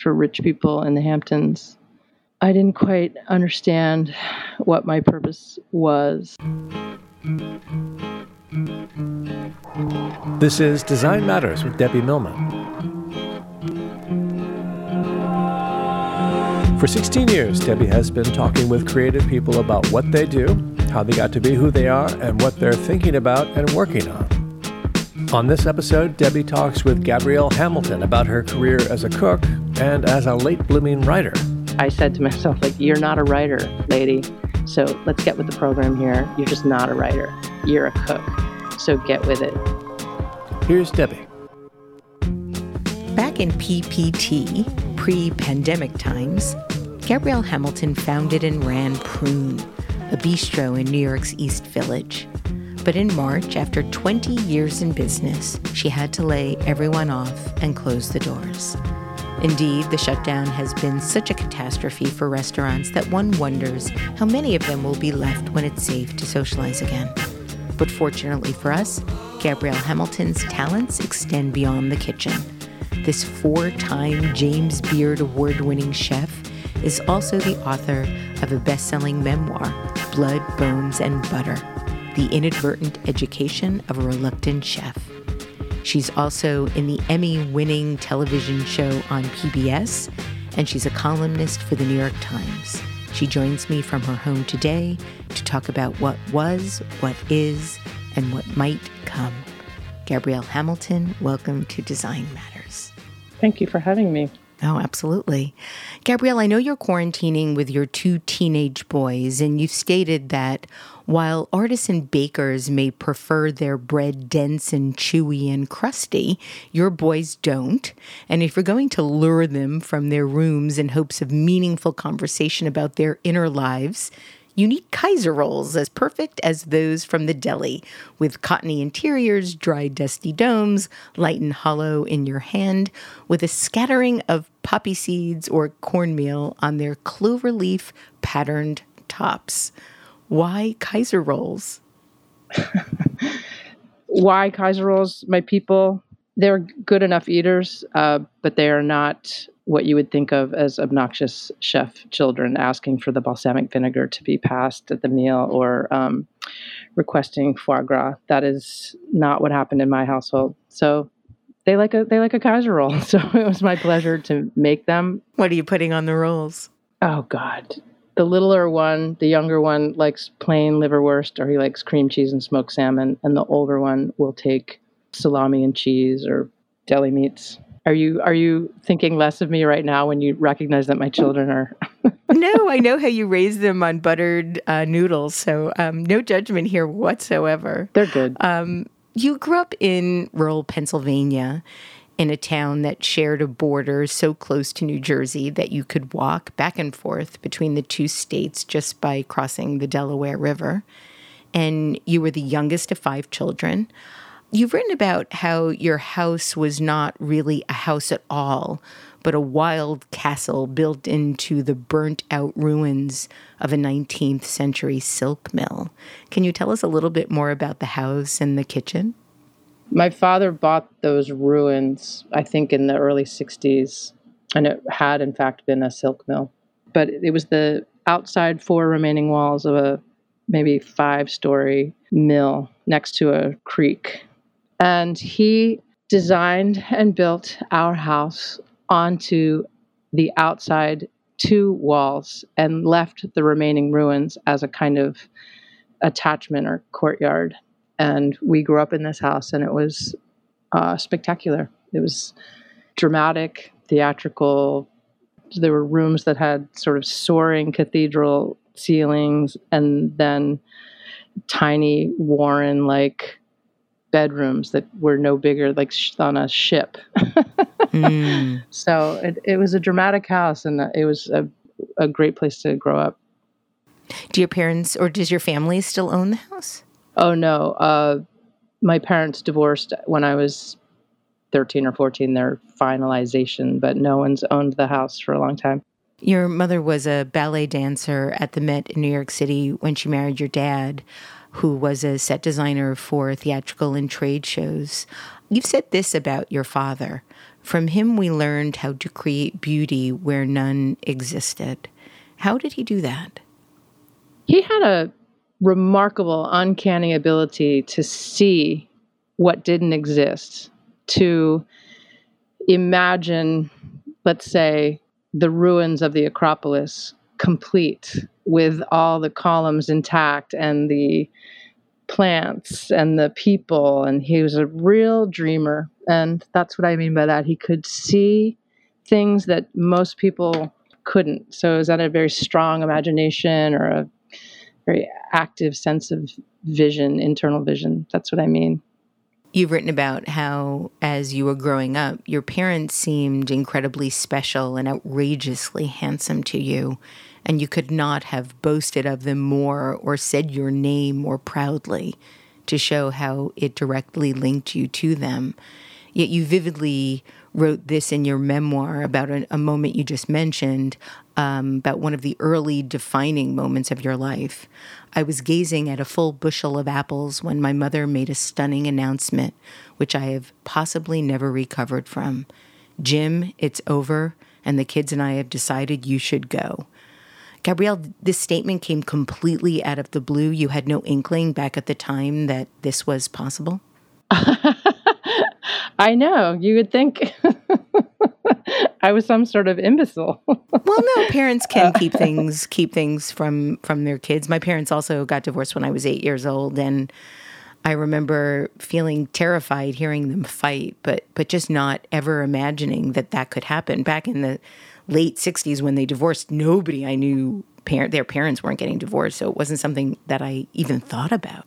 for rich people in the Hamptons. I didn't quite understand what my purpose was. This is Design Matters with Debbie Millman. For 16 years, Debbie has been talking with creative people about what they do, how they got to be who they are, and what they're thinking about and working on. On this episode, Debbie talks with Gabrielle Hamilton about her career as a cook and as a late blooming writer. I said to myself, like, you're not a writer, lady. So let's get with the program here. You're just not a writer. You're a cook. So get with it. Here's Debbie. Back in PPT, pre pandemic times, Gabrielle Hamilton founded and ran Prune, a bistro in New York's East Village. But in March, after 20 years in business, she had to lay everyone off and close the doors. Indeed, the shutdown has been such a catastrophe for restaurants that one wonders how many of them will be left when it's safe to socialize again. But fortunately for us, Gabrielle Hamilton's talents extend beyond the kitchen. This four time James Beard Award winning chef is also the author of a best selling memoir, Blood, Bones, and Butter the Inadvertent Education of a Reluctant Chef. She's also in the Emmy winning television show on PBS, and she's a columnist for the New York Times. She joins me from her home today to talk about what was, what is, and what might come. Gabrielle Hamilton, welcome to Design Matters. Thank you for having me. Oh, absolutely. Gabrielle, I know you're quarantining with your two teenage boys, and you've stated that while artisan bakers may prefer their bread dense and chewy and crusty, your boys don't. And if you're going to lure them from their rooms in hopes of meaningful conversation about their inner lives, you need Kaiser rolls as perfect as those from the deli, with cottony interiors, dry, dusty domes, light and hollow in your hand, with a scattering of poppy seeds or cornmeal on their clover leaf patterned tops. Why Kaiser rolls? Why Kaiser rolls? My people, they're good enough eaters, uh, but they are not what you would think of as obnoxious chef children asking for the balsamic vinegar to be passed at the meal or um, requesting foie gras. That is not what happened in my household. So they like a they like a Kaiser roll. So it was my pleasure to make them. What are you putting on the rolls? Oh God. The littler one, the younger one likes plain liverwurst or he likes cream cheese and smoked salmon, and the older one will take salami and cheese or deli meats. Are you are you thinking less of me right now when you recognize that my children are? no, I know how you raise them on buttered uh, noodles, so um, no judgment here whatsoever. They're good. Um, you grew up in rural Pennsylvania, in a town that shared a border so close to New Jersey that you could walk back and forth between the two states just by crossing the Delaware River. And you were the youngest of five children. You've written about how your house was not really a house at all, but a wild castle built into the burnt out ruins of a 19th century silk mill. Can you tell us a little bit more about the house and the kitchen? My father bought those ruins, I think, in the early 60s, and it had, in fact, been a silk mill. But it was the outside four remaining walls of a maybe five story mill next to a creek. And he designed and built our house onto the outside two walls and left the remaining ruins as a kind of attachment or courtyard. And we grew up in this house, and it was uh, spectacular. It was dramatic, theatrical. There were rooms that had sort of soaring cathedral ceilings, and then tiny Warren like bedrooms that were no bigger, like on a ship. mm. So it, it was a dramatic house, and it was a, a great place to grow up. Do your parents or does your family still own the house? Oh no, uh, my parents divorced when I was thirteen or fourteen. Their finalization, but no one's owned the house for a long time. Your mother was a ballet dancer at the Met in New York City when she married your dad, who was a set designer for theatrical and trade shows. You've said this about your father. From him, we learned how to create beauty where none existed. How did he do that? He had a remarkable, uncanny ability to see what didn't exist, to imagine, let's say, the ruins of the Acropolis complete with all the columns intact and the plants and the people. And he was a real dreamer. And that's what I mean by that. He could see things that most people couldn't. So is that a very strong imagination or a very active sense of vision, internal vision? That's what I mean. You've written about how, as you were growing up, your parents seemed incredibly special and outrageously handsome to you, and you could not have boasted of them more or said your name more proudly to show how it directly linked you to them. Yet you vividly wrote this in your memoir about a, a moment you just mentioned, um, about one of the early defining moments of your life. I was gazing at a full bushel of apples when my mother made a stunning announcement, which I have possibly never recovered from. Jim, it's over, and the kids and I have decided you should go. Gabrielle, this statement came completely out of the blue. You had no inkling back at the time that this was possible? I know. You would think I was some sort of imbecile. well, no, parents can uh. keep things keep things from from their kids. My parents also got divorced when I was 8 years old and I remember feeling terrified hearing them fight, but but just not ever imagining that that could happen. Back in the late 60s when they divorced, nobody I knew parent their parents weren't getting divorced, so it wasn't something that I even thought about.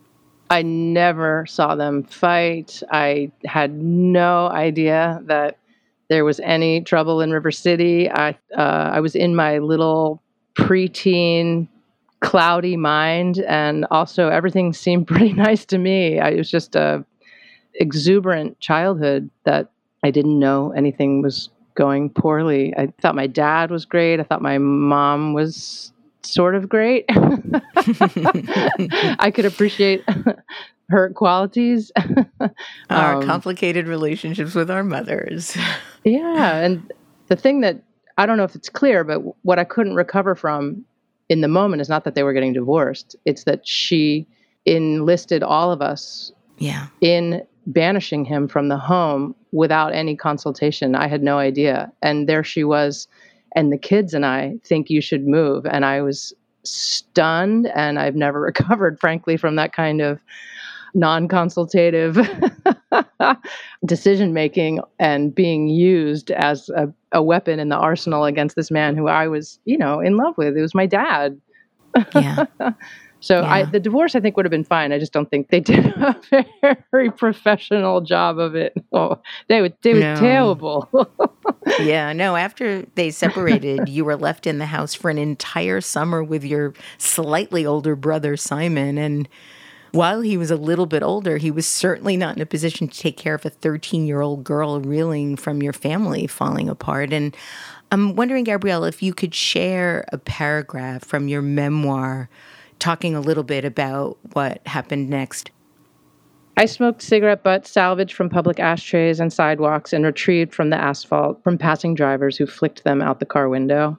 I never saw them fight. I had no idea that there was any trouble in River City. I uh, I was in my little preteen cloudy mind, and also everything seemed pretty nice to me. I, it was just a exuberant childhood that I didn't know anything was going poorly. I thought my dad was great. I thought my mom was sort of great. I could appreciate her qualities. our um, complicated relationships with our mothers. yeah. And the thing that I don't know if it's clear, but what I couldn't recover from in the moment is not that they were getting divorced, it's that she enlisted all of us yeah. in banishing him from the home without any consultation. I had no idea. And there she was and the kids and I think you should move. And I was stunned, and I've never recovered, frankly, from that kind of non consultative decision making and being used as a, a, weapon in the arsenal against this man who I was, you know, in love with. It was my dad. Yeah. So yeah. I, the divorce, I think, would have been fine. I just don't think they did a very professional job of it. Oh, they were they were no. terrible. yeah, no. After they separated, you were left in the house for an entire summer with your slightly older brother Simon, and while he was a little bit older, he was certainly not in a position to take care of a 13 year old girl reeling from your family falling apart. And I'm wondering, Gabrielle, if you could share a paragraph from your memoir talking a little bit about what happened next. I smoked cigarette butts salvaged from public ashtrays and sidewalks and retrieved from the asphalt from passing drivers who flicked them out the car window.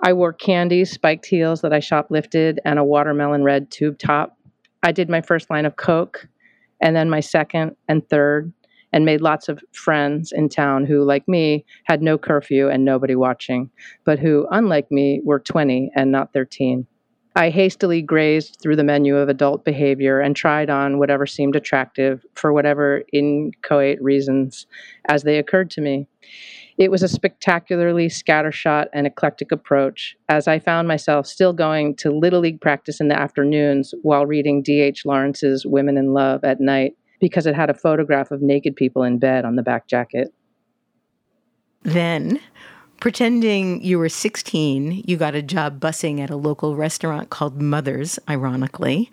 I wore candy, spiked heels that I shoplifted, and a watermelon red tube top. I did my first line of Coke, and then my second and third, and made lots of friends in town who, like me, had no curfew and nobody watching, but who, unlike me, were 20 and not 13. I hastily grazed through the menu of adult behavior and tried on whatever seemed attractive for whatever inchoate reasons as they occurred to me. It was a spectacularly scattershot and eclectic approach, as I found myself still going to Little League practice in the afternoons while reading D.H. Lawrence's Women in Love at night because it had a photograph of naked people in bed on the back jacket. Then, pretending you were 16, you got a job bussing at a local restaurant called Mother's, ironically.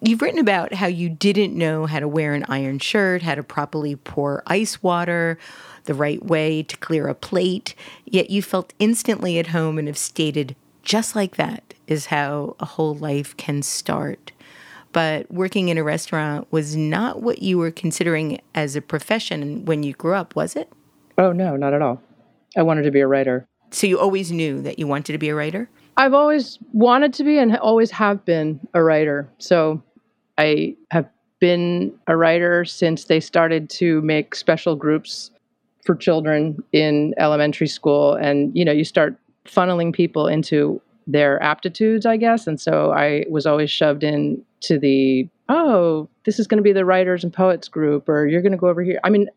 You've written about how you didn't know how to wear an iron shirt, how to properly pour ice water, the right way to clear a plate, yet you felt instantly at home and have stated, just like that is how a whole life can start. But working in a restaurant was not what you were considering as a profession when you grew up, was it? Oh, no, not at all. I wanted to be a writer. So you always knew that you wanted to be a writer? I've always wanted to be and always have been a writer. So I have been a writer since they started to make special groups for children in elementary school and you know you start funneling people into their aptitudes i guess and so i was always shoved in to the oh this is going to be the writers and poets group or you're going to go over here i mean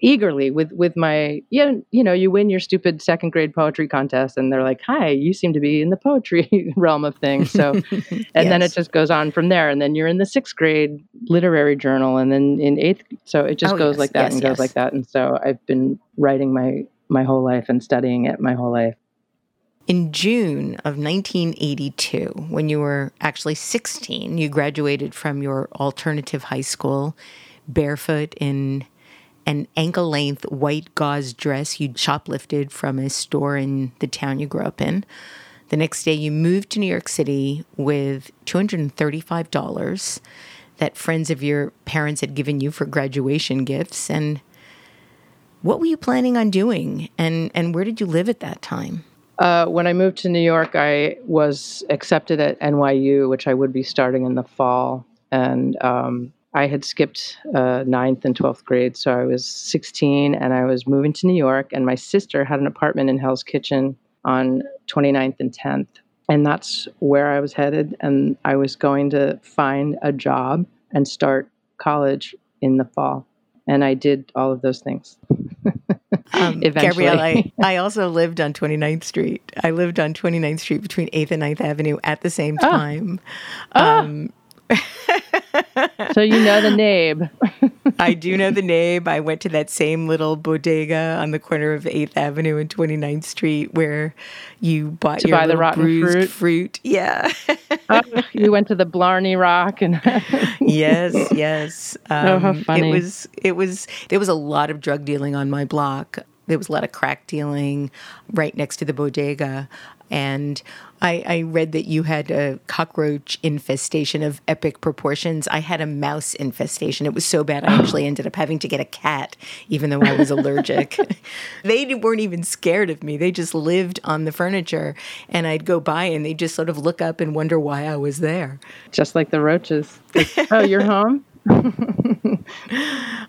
eagerly with with my yeah you know you win your stupid second grade poetry contest and they're like hi you seem to be in the poetry realm of things. So and yes. then it just goes on from there. And then you're in the sixth grade literary journal and then in eighth so it just oh, goes yes, like that yes, and goes like that. And so i've been writing my my whole life and studying it my whole life. In June of 1982, when you were actually 16, you graduated from your alternative high school barefoot in an ankle length white gauze dress you'd shoplifted from a store in the town you grew up in. The next day, you moved to New York City with $235 that friends of your parents had given you for graduation gifts. And what were you planning on doing? And, and where did you live at that time? Uh, when I moved to New York, I was accepted at NYU, which I would be starting in the fall. And um, I had skipped uh, ninth and 12th grade. So I was 16 and I was moving to New York. And my sister had an apartment in Hell's Kitchen on 29th and 10th. And that's where I was headed. And I was going to find a job and start college in the fall. And I did all of those things. um, Gabrielle, I, I also lived on 29th Street. I lived on 29th Street between 8th and 9th Avenue at the same ah. time. Oh. Um, so you know the name. I do know the name. I went to that same little bodega on the corner of 8th Avenue and 29th Street where you bought to your buy the rotten fruit. fruit. Yeah. oh, you went to the Blarney Rock and Yes, yes. Um, oh, how um, funny. It was it was there was a lot of drug dealing on my block. There was a lot of crack dealing right next to the bodega. And I, I, read that you had a cockroach infestation of epic proportions. I had a mouse infestation. It was so bad, I oh. actually ended up having to get a cat, even though I was allergic. they weren't even scared of me. They just lived on the furniture. And I'd go by and they'd just sort of look up and wonder why I was there. Just like the roaches. Like, oh, you're home?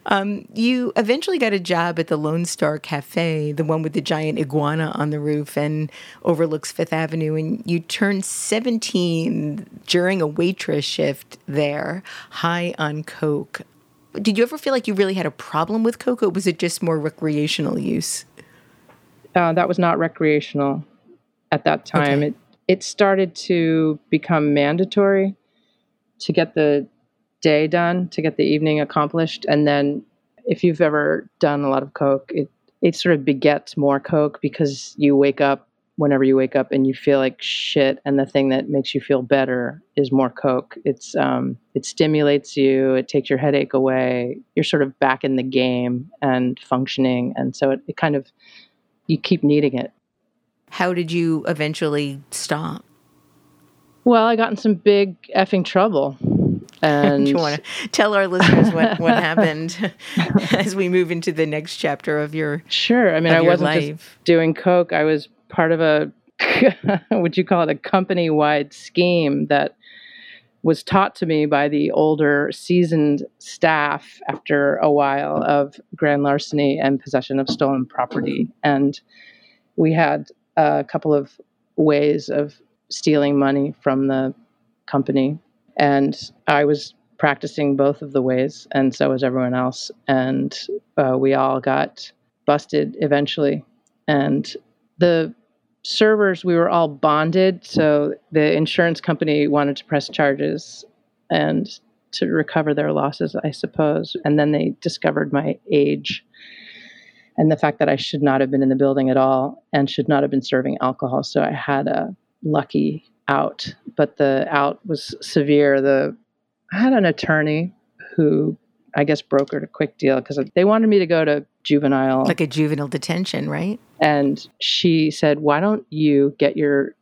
um, you eventually got a job at the Lone Star Cafe, the one with the giant iguana on the roof and overlooks Fifth Avenue. And you turned 17 during a waitress shift there, high on Coke. Did you ever feel like you really had a problem with Coke, or was it just more recreational use? Uh, that was not recreational at that time. Okay. It it started to become mandatory to get the day done to get the evening accomplished. And then if you've ever done a lot of Coke, it, it sort of begets more Coke because you wake up whenever you wake up and you feel like shit and the thing that makes you feel better is more coke. It's um it stimulates you it takes your headache away you're sort of back in the game and functioning. And so it, it kind of you keep needing it. How did you eventually stop? Well i got in some big effing trouble And Do you want to tell our listeners what, what happened as we move into the next chapter of your Sure. I mean, I wasn't life? just doing coke. I was part of a would you call it a company-wide scheme that was taught to me by the older seasoned staff after a while of grand larceny and possession of stolen property and we had a couple of ways of stealing money from the company and i was practicing both of the ways and so was everyone else. And uh, we all got busted eventually. And the servers we were all bonded so the insurance company wanted to press charges and to recover their losses i suppose. And then they discovered my age and the fact that i should not have been in the building at all and should not have been serving alcohol. So i had a lucky out but the out was severe the i had an attorney who i guess brokered a quick deal because they wanted me to go to juvenile like a juvenile detention, right? and she said, Why don't you get your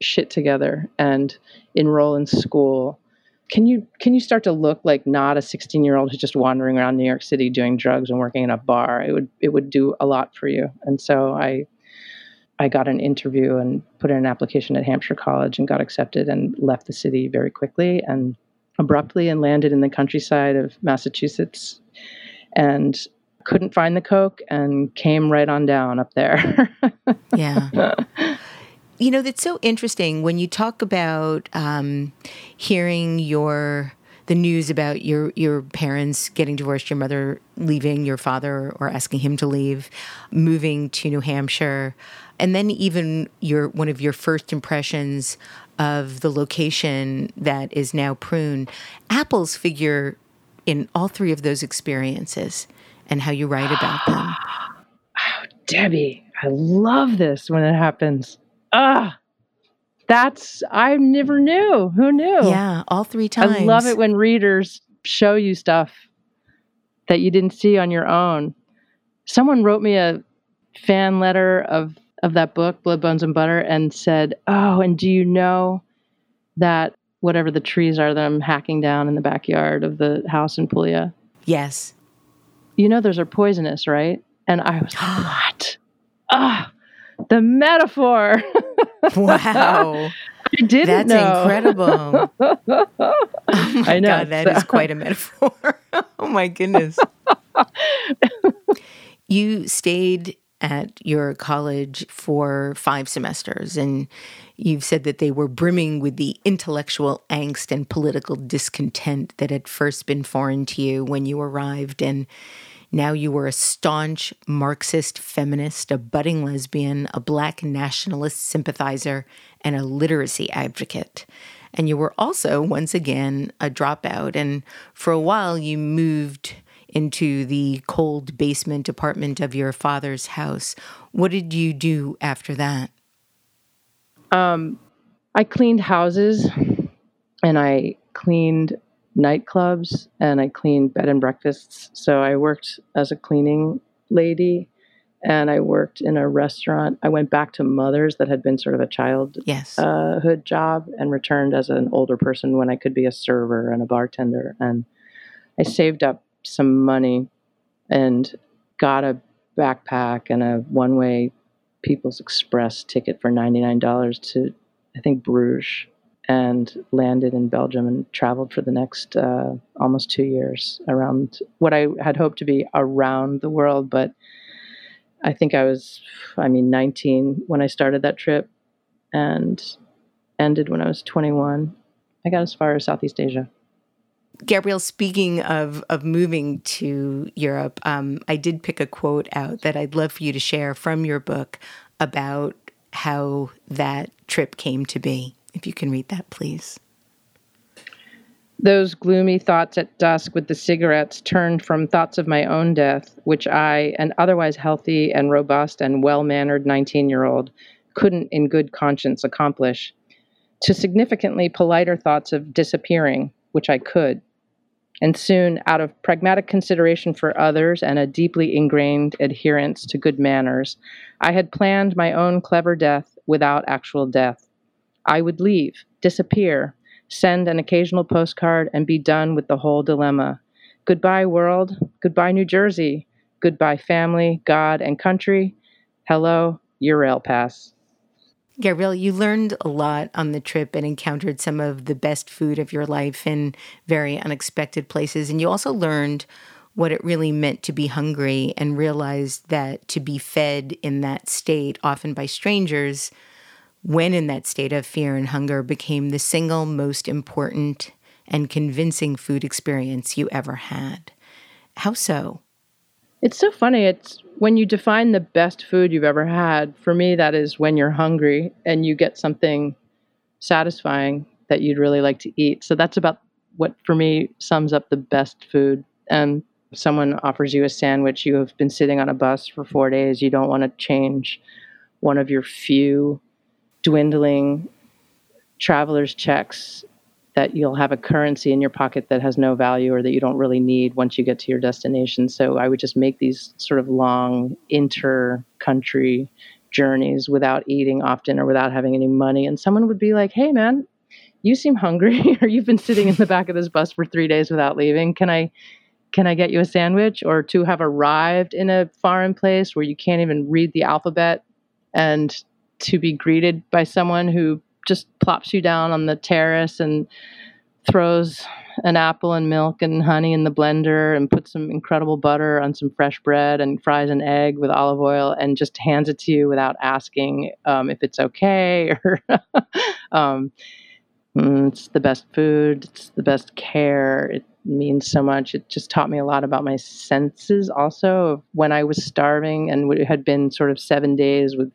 shit together and enroll in school? Can you can you start to look like not a 16 year old who's just wandering around New York City doing drugs and working in a bar? It would it would do a lot for you. And so I I got an interview and put in an application at Hampshire College and got accepted and left the city very quickly and abruptly and landed in the countryside of Massachusetts and couldn't find the coke and came right on down up there. Yeah. you know, that's so interesting when you talk about um, hearing your the news about your your parents getting divorced, your mother leaving, your father or asking him to leave, moving to New Hampshire, and then even your one of your first impressions of the location that is now Prune. Apples figure in all three of those experiences and how you write about them. Oh, Debbie, I love this when it happens. Ah, that's I never knew. Who knew? Yeah, all three times. I love it when readers show you stuff that you didn't see on your own. Someone wrote me a fan letter of of that book, Blood, Bones, and Butter, and said, "Oh, and do you know that whatever the trees are that I'm hacking down in the backyard of the house in Puglia, Yes. you know those are poisonous, right?" And I was like, "What? Ah, the metaphor." Wow. I didn't That's know. incredible. Oh my I know, God, that is so- quite a metaphor. oh my goodness. you stayed at your college for five semesters, and you've said that they were brimming with the intellectual angst and political discontent that had first been foreign to you when you arrived. And now you were a staunch Marxist feminist, a budding lesbian, a black nationalist sympathizer, and a literacy advocate. And you were also, once again, a dropout. And for a while, you moved into the cold basement apartment of your father's house. What did you do after that? Um, I cleaned houses and I cleaned nightclubs and I cleaned bed and breakfasts. So I worked as a cleaning lady and I worked in a restaurant. I went back to Mother's that had been sort of a childhood Yes. uh, job and returned as an older person when I could be a server and a bartender. And I saved up some money and got a backpack and a one way People's Express ticket for $99 to, I think, Bruges and landed in Belgium and traveled for the next uh, almost two years around what I had hoped to be around the world. But I think I was, I mean, 19 when I started that trip and ended when I was 21. I got as far as Southeast Asia. Gabrielle, speaking of of moving to Europe, um, I did pick a quote out that I'd love for you to share from your book about how that trip came to be. If you can read that, please. Those gloomy thoughts at dusk with the cigarettes turned from thoughts of my own death, which I, an otherwise healthy and robust and well mannered 19 year old, couldn't in good conscience accomplish, to significantly politer thoughts of disappearing, which I could. And soon, out of pragmatic consideration for others and a deeply ingrained adherence to good manners, I had planned my own clever death without actual death. I would leave, disappear, send an occasional postcard, and be done with the whole dilemma. Goodbye, world. Goodbye, New Jersey. Goodbye, family, God, and country. Hello, your rail pass. Gabrielle, you learned a lot on the trip and encountered some of the best food of your life in very unexpected places. And you also learned what it really meant to be hungry and realized that to be fed in that state, often by strangers, when in that state of fear and hunger, became the single most important and convincing food experience you ever had. How so? It's so funny. It's when you define the best food you've ever had, for me, that is when you're hungry and you get something satisfying that you'd really like to eat. So that's about what, for me, sums up the best food. And someone offers you a sandwich, you have been sitting on a bus for four days, you don't want to change one of your few dwindling traveler's checks that you'll have a currency in your pocket that has no value or that you don't really need once you get to your destination. So I would just make these sort of long inter country journeys without eating often or without having any money. And someone would be like, hey, man, you seem hungry or you've been sitting in the back of this bus for three days without leaving. Can I? Can I get you a sandwich? Or to have arrived in a foreign place where you can't even read the alphabet and to be greeted by someone who just plops you down on the terrace and throws an apple and milk and honey in the blender and puts some incredible butter on some fresh bread and fries an egg with olive oil and just hands it to you without asking um, if it's okay or um, mm, it's the best food. It's the best care. It means so much. It just taught me a lot about my senses also when i was starving and it had been sort of seven days with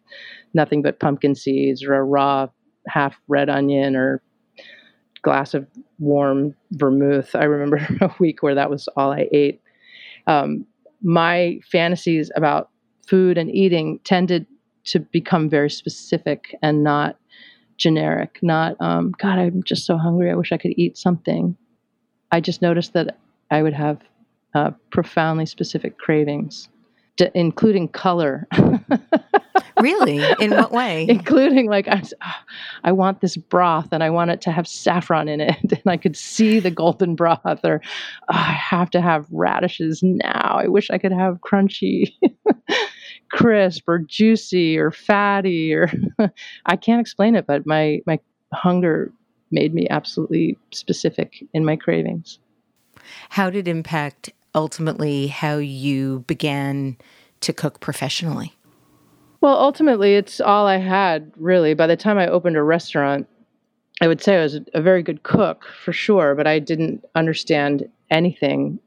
nothing but pumpkin seeds or a raw half red onion or glass of warm vermouth. I remember a week where that was all I ate. Um, my fantasies about food and eating tended to become very specific and not generic. Not, um, God, I'm just so hungry. I wish I could eat something. I just noticed that I would have uh, profoundly specific cravings, d- including color. really? In what way? Including like I, oh, I want this broth and I want it to have saffron in it, and I could see the golden broth, or oh, I have to have radishes now. I wish I could have crunchy, crisp, or juicy, or fatty, or I can't explain it, but my my hunger made me absolutely specific in my cravings. How did impact ultimately how you began to cook professionally? Well, ultimately, it's all I had, really. By the time I opened a restaurant, I would say I was a very good cook for sure, but I didn't understand anything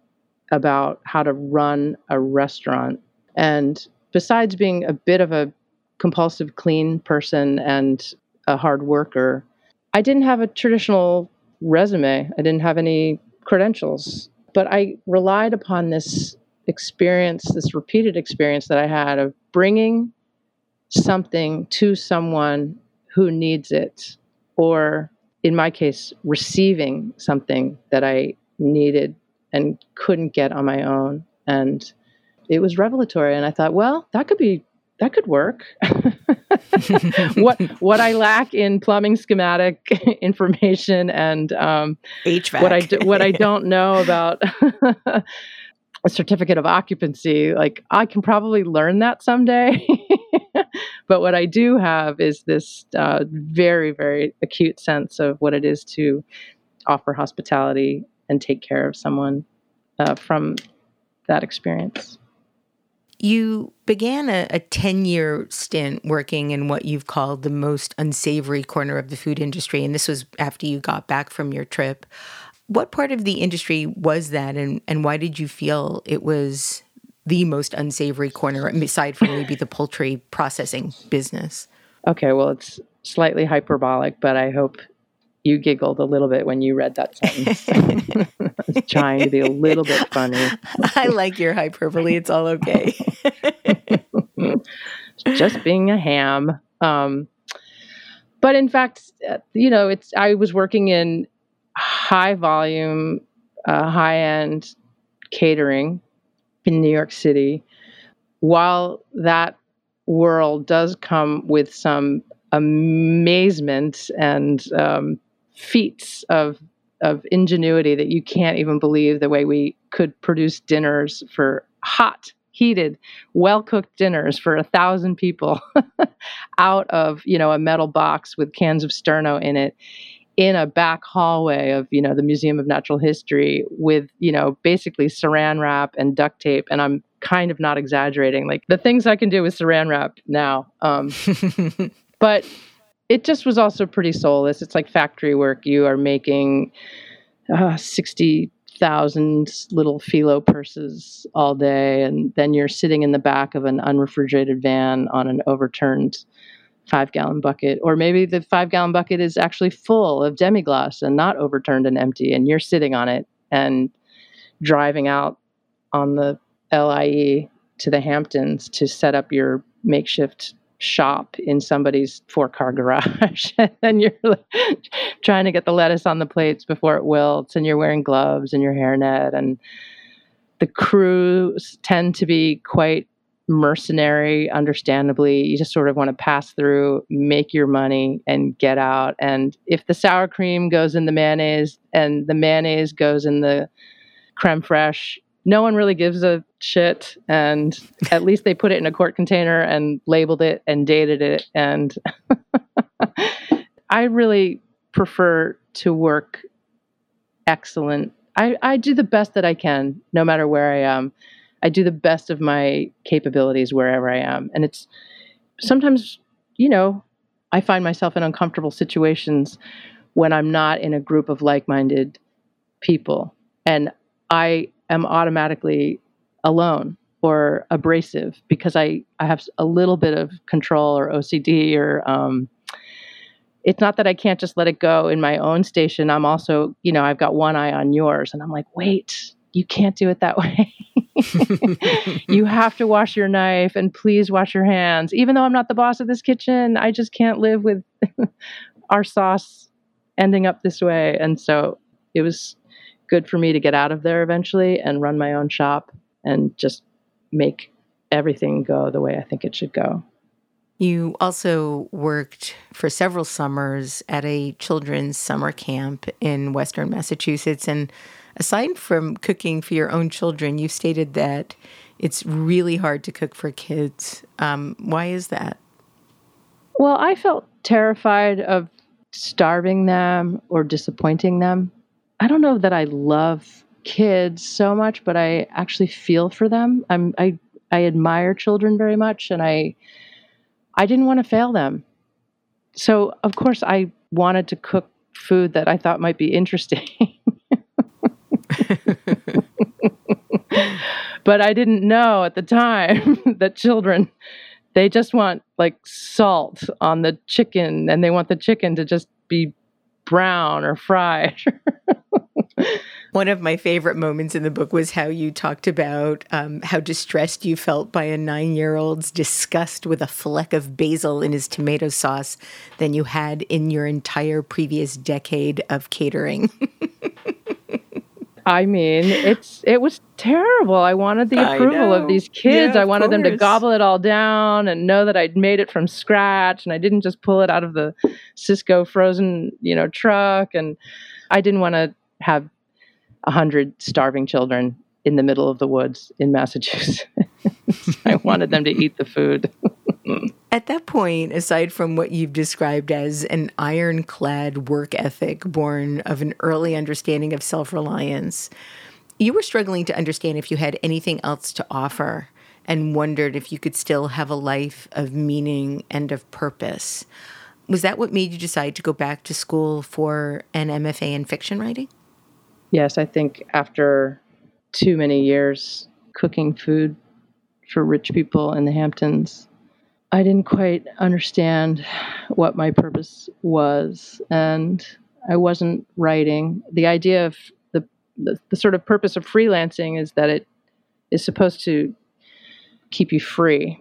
about how to run a restaurant. And besides being a bit of a compulsive clean person and a hard worker, I didn't have a traditional resume. I didn't have any credentials, but I relied upon this experience, this repeated experience that I had of bringing something to someone who needs it, or in my case, receiving something that I needed and couldn't get on my own. And it was revelatory. And I thought, well, that could be that could work. what what I lack in plumbing schematic information and um, HVAC. What I do, what I don't know about a certificate of occupancy, like I can probably learn that someday. but what I do have is this uh, very, very acute sense of what it is to offer hospitality and take care of someone uh, from that experience. You began a 10 year stint working in what you've called the most unsavory corner of the food industry. And this was after you got back from your trip. What part of the industry was that, and, and why did you feel it was the most unsavory corner aside from maybe the poultry processing business? Okay, well, it's slightly hyperbolic, but I hope you giggled a little bit when you read that sentence. I was trying to be a little bit funny. I like your hyperbole. It's all okay. Just being a ham. Um, but in fact, uh, you know, it's I was working in high volume, uh, high end catering in New York City, while that world does come with some amazement and um, feats of of ingenuity that you can't even believe the way we could produce dinners for hot heated well cooked dinners for a thousand people out of you know a metal box with cans of sterno in it in a back hallway of you know the museum of natural history with you know basically saran wrap and duct tape. And i'm kind of not exaggerating. Like the things i can do with saran wrap now um, but it just was also pretty soulless. It's like factory work. You are making uh, 60,000 little phyllo purses all day and then you're sitting in the back of an unrefrigerated van on an overturned five gallon bucket. Or maybe the five gallon bucket is actually full of demi-glace and not overturned and empty and you're sitting on it and driving out on the LIE to the hamptons to set up your makeshift shop in somebody's four car garage and you're trying to get the lettuce on the plates before it wilts and you're wearing gloves and your hairnet and the crews tend to be quite mercenary, understandably. You just sort of want to pass through, make your money, and get out. And if the sour cream goes in the mayonnaise and the mayonnaise goes in the creme fraiche, no one really gives a shit. And at least they put it in a quart container and labeled it and dated it. And I really prefer to work excellent. I, I do the best that I can, no matter where I am. I do the best of my capabilities wherever I am. And it's sometimes, you know, I find myself in uncomfortable situations when I'm not in a group of like minded people. And I am automatically alone or abrasive because I, I have a little bit of control or OCD or um, it's not that I can't just let it go in my own station. I'm also, you know, I've got one eye on yours and I'm like, wait, you can't do it that way. you have to wash your knife and please wash your hands. Even though I'm not the boss of this kitchen, I just can't live with our sauce ending up this way. And so it was good for me to get out of there eventually and run my own shop and just make everything go the way I think it should go. You also worked for several summers at a children's summer camp in Western Massachusetts and aside from cooking for your own children, you stated that it's really hard to cook for kids. Um, why is that? Well, I felt terrified of starving them or disappointing them. I don't know that I love kids so much, but I actually feel for them. I'm, I I admire children very much, and I I didn't want to fail them. So of course I wanted to cook food that I thought might be interesting. but I didn't know at the time that children they just want like salt on the chicken and they want the chicken to just be brown or fried. One of my favorite moments in the book was how you talked about um, how distressed you felt by a nine year old's disgust with a fleck of basil in his tomato sauce than you had in your entire previous decade of catering. I mean, it's it was terrible. I wanted the approval of these kids. Yeah, I wanted them to gobble it all down and know that I'd made it from scratch and I didn't just pull it out of the Sysco frozen, you know, truck and I didn't want to have a hundred starving children in the middle of the woods in Massachusetts. I wanted them to eat the food. At that point, aside from what you've described as an ironclad work ethic born of an early understanding of self reliance, you were struggling to understand if you had anything else to offer and wondered if you could still have a life of meaning and of purpose. Was that what made you decide to go back to school for an MFA in fiction writing? Yes, I think after too many years cooking food for rich people in the Hamptons, I didn't quite understand what my purpose was, and I wasn't writing. The idea of the, the, the sort of purpose of freelancing is that it is supposed to keep you free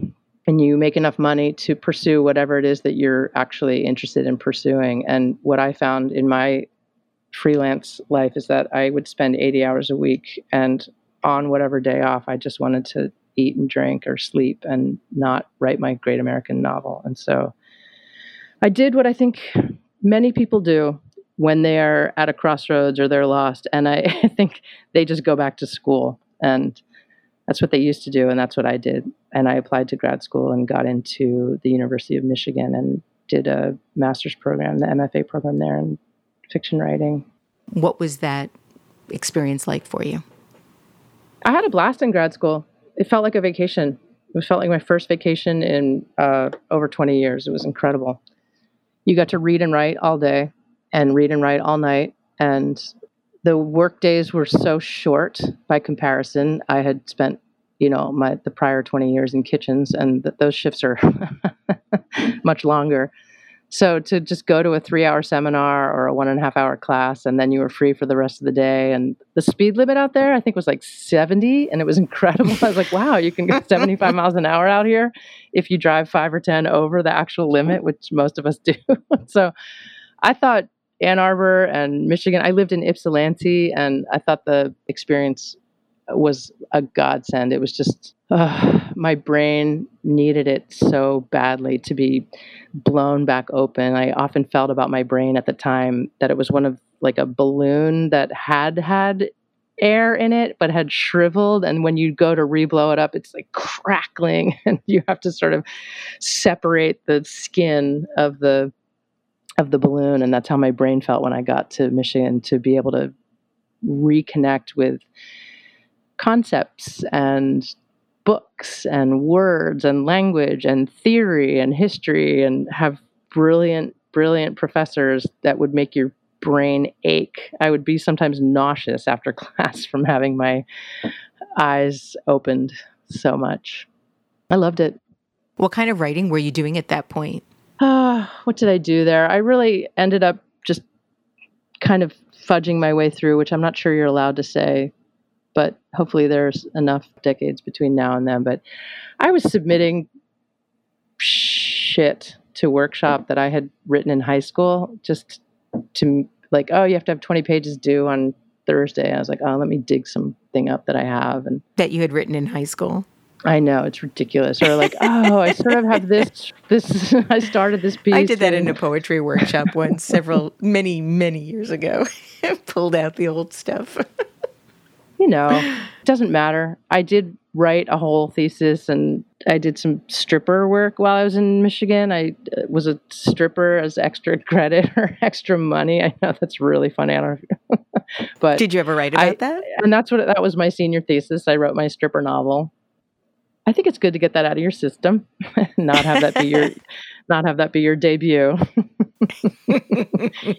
and you make enough money to pursue whatever it is that you're actually interested in pursuing. And what I found in my freelance life is that I would spend 80 hours a week and on whatever day off, I just wanted to eat and drink or sleep and not write my great American novel. And so I did what I think many people do when they are at a crossroads or they're lost. And I, I think they just go back to school. And that's what they used to do. And that's what I did. And I applied to grad school and got into the University of Michigan and did a master's program, the MFA program there in fiction writing. What was that experience like for you? I had a blast in grad school. It felt like a vacation. It felt like my first vacation in uh, over 20 years. It was incredible. You got to read and write all day and read and write all night. And the work days were so short by comparison. I had spent, you know, my the prior 20 years in kitchens, and th- those shifts are much longer. So to just go to a three hour seminar or a one and a half hour class, and then you were free for the rest of the day. And the speed limit out there, I think, was like 70, and it was incredible. I was like, wow, you can go 75 miles an hour out here if you drive five or 10 over the actual limit, which most of us do. so I thought Ann Arbor and Michigan. I lived in Ypsilanti, and I thought the experience was a godsend. It was just uh, my brain needed it so badly to be blown back open. I often felt about my brain at the time that it was one of like a balloon that had had air in it but had shriveled and when you go to reblow it up it's like crackling and you have to sort of separate the skin of the of the balloon and that's how my brain felt when i got to michigan to be able to reconnect with concepts and books and words and language and theory and history and have brilliant brilliant professors that would make your brain ache. I would be sometimes nauseous after class from having my eyes opened so much. I loved it. What kind of writing were you doing at that point? Uh, what did I do there? I really ended up just kind of fudging my way through, which I'm not sure you're allowed to say, but hopefully there's enough decades between now and then. But I was submitting shit to workshop that I had written in high school just to like, oh, you have to have 20 pages due on Thursday. I was like, oh, let me dig something up that I have and that you had written in high school. I know it's ridiculous. Or like, oh, I sort of have this. This I started this piece. I did that in a poetry workshop once, several many many years ago. Pulled out the old stuff. you know, it doesn't matter. I did write a whole thesis, and I did some stripper work while I was in Michigan. I uh, was a stripper as extra credit or extra money. I know that's really funny. I don't know. but did you ever write about I, that? And that's what that was my senior thesis. I wrote my stripper novel I think it's good to get that out of your system, not have that be your, not have that be your debut.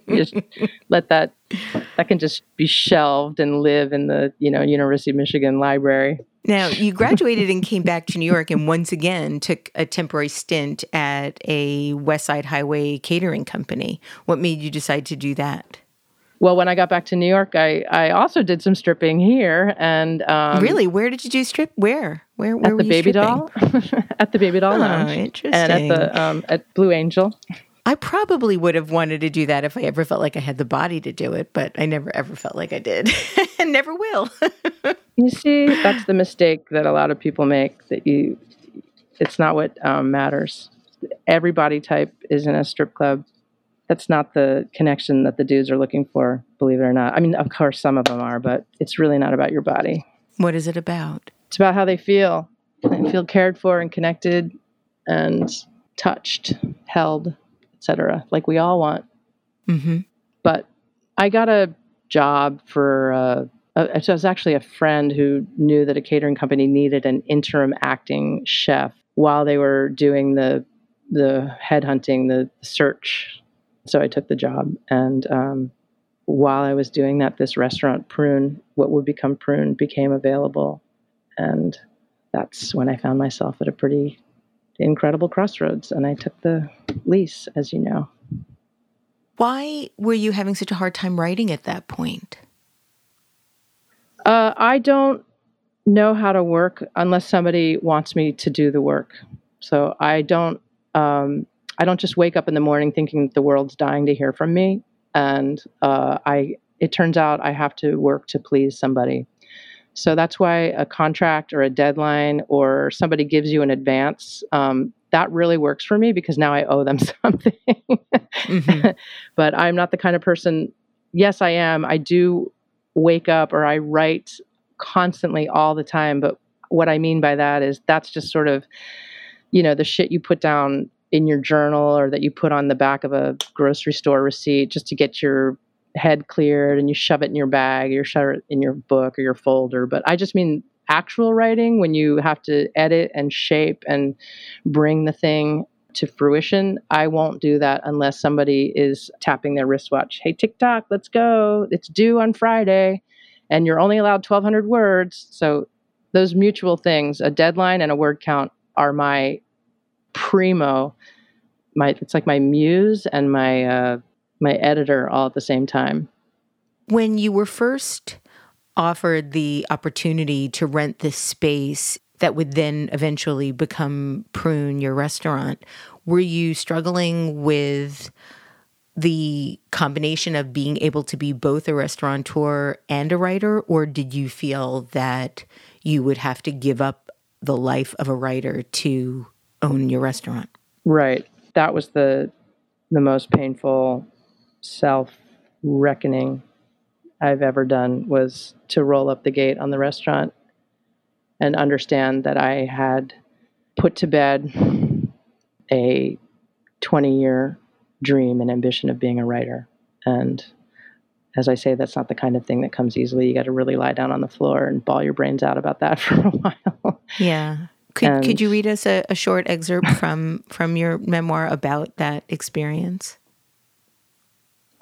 Just let that that can just be shelved and live in the you know University of Michigan library. Now you graduated and came back to New York, and once again took a temporary stint at a West Side Highway catering company. What made you decide to do that? Well, when I got back to New York, I, I also did some stripping here. And um, really, where did you do strip? Where? Where? Where at the Baby Doll, at the Baby Doll oh, Lounge, interesting. and at the um, at Blue Angel. I probably would have wanted to do that if I ever felt like I had the body to do it, but I never ever felt like I did, and never will. you see, that's the mistake that a lot of people make. That you, it's not what um, matters. Every body type is in a strip club that's not the connection that the dudes are looking for, believe it or not. I mean, of course, some of them are, but it's really not about your body. What is it about? It's about how they feel. They feel cared for and connected and touched, held, etc. Like we all want. Mm-hmm. But I got a job for. Uh, it was actually a friend who knew that a catering company needed an interim acting chef while they were doing the the headhunting, the search so I took the job. And um, while I was doing that, this restaurant, Prune, what would become Prune, became available. And that's when I found myself at a pretty incredible crossroads. And I took the lease, as you know. Why were you having such a hard time writing at that point? Uh, I don't know how to work unless somebody wants me to do the work. So I don't um, I don't just wake up in the morning thinking that the world's dying to hear from me. And uh, I, it turns out I have to work to please somebody. So that's why a contract or a deadline or somebody gives you an advance, um, that really works for me because now I owe them something. mm-hmm. But I'm not the kind of person, yes, I am. I do wake up or I write constantly all the time. But what I mean by that is that's just sort of, you know, the shit you put down in your journal or that you put on the back of a grocery store receipt just to get your head cleared and you shove it in your bag, you shove it in your book or your folder. But I just mean actual writing when you have to edit and shape and bring the thing to fruition. I won't do that unless somebody is tapping their wristwatch. Hey, TikTok, let's go. It's due on Friday and you're only allowed 1,200 words. So those mutual things, a deadline and a word count, are my primo. My it's like my muse and my uh, my editor all at the same time. When you were first offered the opportunity to rent this space that would then eventually become Prune, your restaurant, were you struggling with the combination of being able to be both a restaurateur and a writer, or did you feel that you would have to give up the life of a writer to own your restaurant? Right. That was the the most painful self reckoning I've ever done was to roll up the gate on the restaurant and understand that I had put to bed a 20 year dream and ambition of being a writer. And as I say, that's not the kind of thing that comes easily. You got to really lie down on the floor and bawl your brains out about that for a while. Yeah. Could and, could you read us a, a short excerpt from from your memoir about that experience?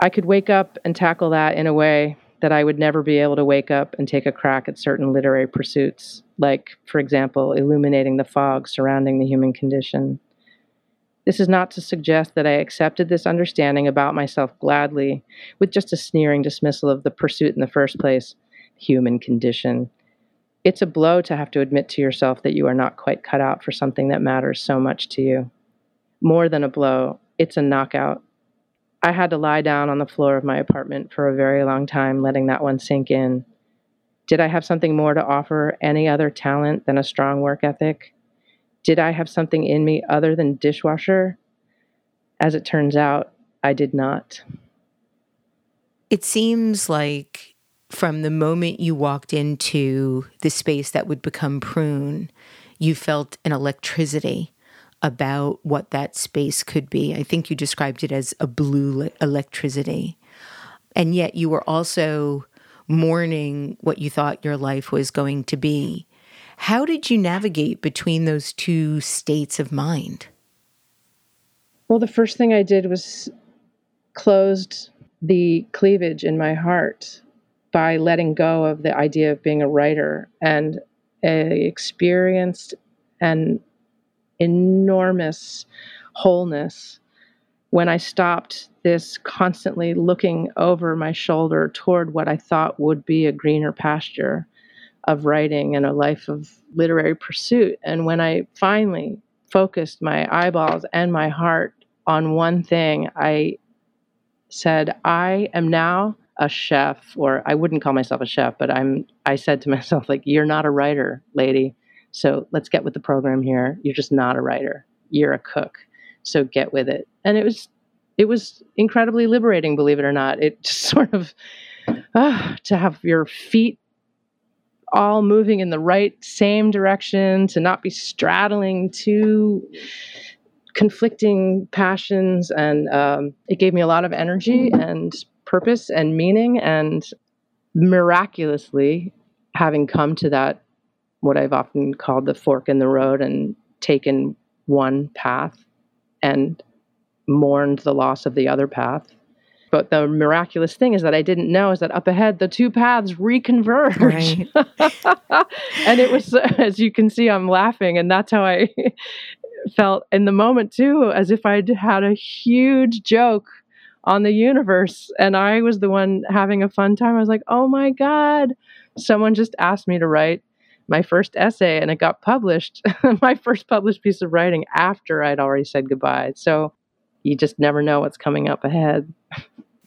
I could wake up and tackle that in a way that I would never be able to wake up and take a crack at certain literary pursuits, like, for example, illuminating the fog surrounding the human condition. This is not to suggest that I accepted this understanding about myself gladly, with just a sneering dismissal of the pursuit in the first place human condition. It's a blow to have to admit to yourself that you are not quite cut out for something that matters so much to you. More than a blow, it's a knockout. I had to lie down on the floor of my apartment for a very long time, letting that one sink in. Did I have something more to offer any other talent than a strong work ethic? Did I have something in me other than dishwasher? As it turns out, I did not. It seems like from the moment you walked into the space that would become prune, you felt an electricity about what that space could be. I think you described it as a blue electricity. And yet you were also mourning what you thought your life was going to be. How did you navigate between those two states of mind? Well, the first thing I did was closed the cleavage in my heart by letting go of the idea of being a writer and a experienced and enormous wholeness when I stopped this constantly looking over my shoulder toward what I thought would be a greener pasture of writing and a life of literary pursuit. And when I finally focused my eyeballs and my heart on one thing, I said, I am now a chef, or I wouldn't call myself a chef, but I'm I said to myself, like, you're not a writer, lady. So let's get with the program here. You're just not a writer. You're a cook. So get with it. And it was it was incredibly liberating, believe it or not. It just sort of uh, to have your feet all moving in the right same direction, to not be straddling two conflicting passions, and um, it gave me a lot of energy and purpose and meaning. And miraculously, having come to that what I've often called the fork in the road and taken one path and mourned the loss of the other path. But the miraculous thing is that I didn't know is that up ahead the two paths reconverge. Right. and it was, as you can see, I'm laughing, and that's how I felt in the moment too, as if I'd had a huge joke on the universe, and I was the one having a fun time. I was like, "Oh my god, someone just asked me to write my first essay and it got published, my first published piece of writing after I'd already said goodbye. So you just never know what's coming up ahead.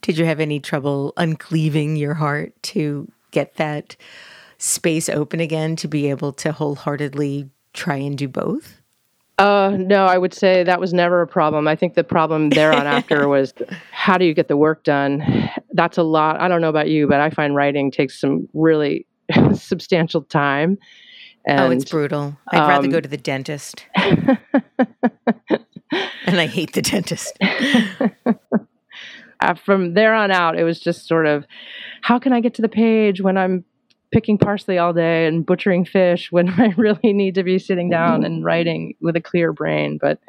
Did you have any trouble uncleaving your heart to get that space open again to be able to wholeheartedly try and do both? Uh, no, I would say that was never a problem. I think the problem there on after was how do you get the work done? That's a lot. I don't know about you, but I find writing takes some really substantial time. And, oh, it's brutal. I'd um, rather go um, to the dentist. and I hate the dentist. uh, from there on out, it was just sort of how can I get to the page when I'm picking parsley all day and butchering fish when I really need to be sitting down and writing with a clear brain. But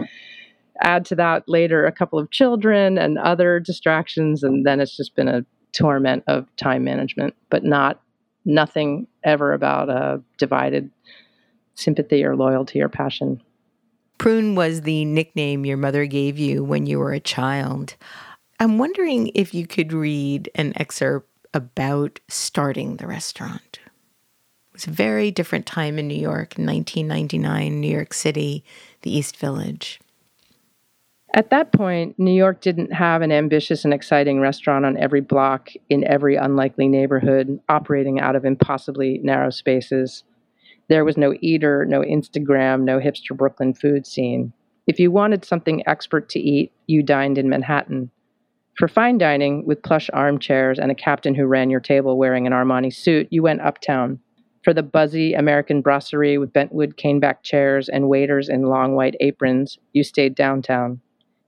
add to that later a couple of children and other distractions, and then it's just been a torment of time management, but not nothing ever about a divided sympathy or loyalty or passion. Prune was the nickname your mother gave you when you were a child. I'm wondering if you could read an excerpt about starting the restaurant. It was a very different time in New York, 1999, New York City, the East Village. At that point, New York didn't have an ambitious and exciting restaurant on every block in every unlikely neighborhood, operating out of impossibly narrow spaces. There was no Eater, no Instagram, no hipster Brooklyn food scene. If you wanted something expert to eat, you dined in Manhattan. For fine dining, with plush armchairs and a captain who ran your table wearing an Armani suit, you went uptown. For the buzzy American brasserie with bentwood caneback chairs and waiters in long white aprons, you stayed downtown.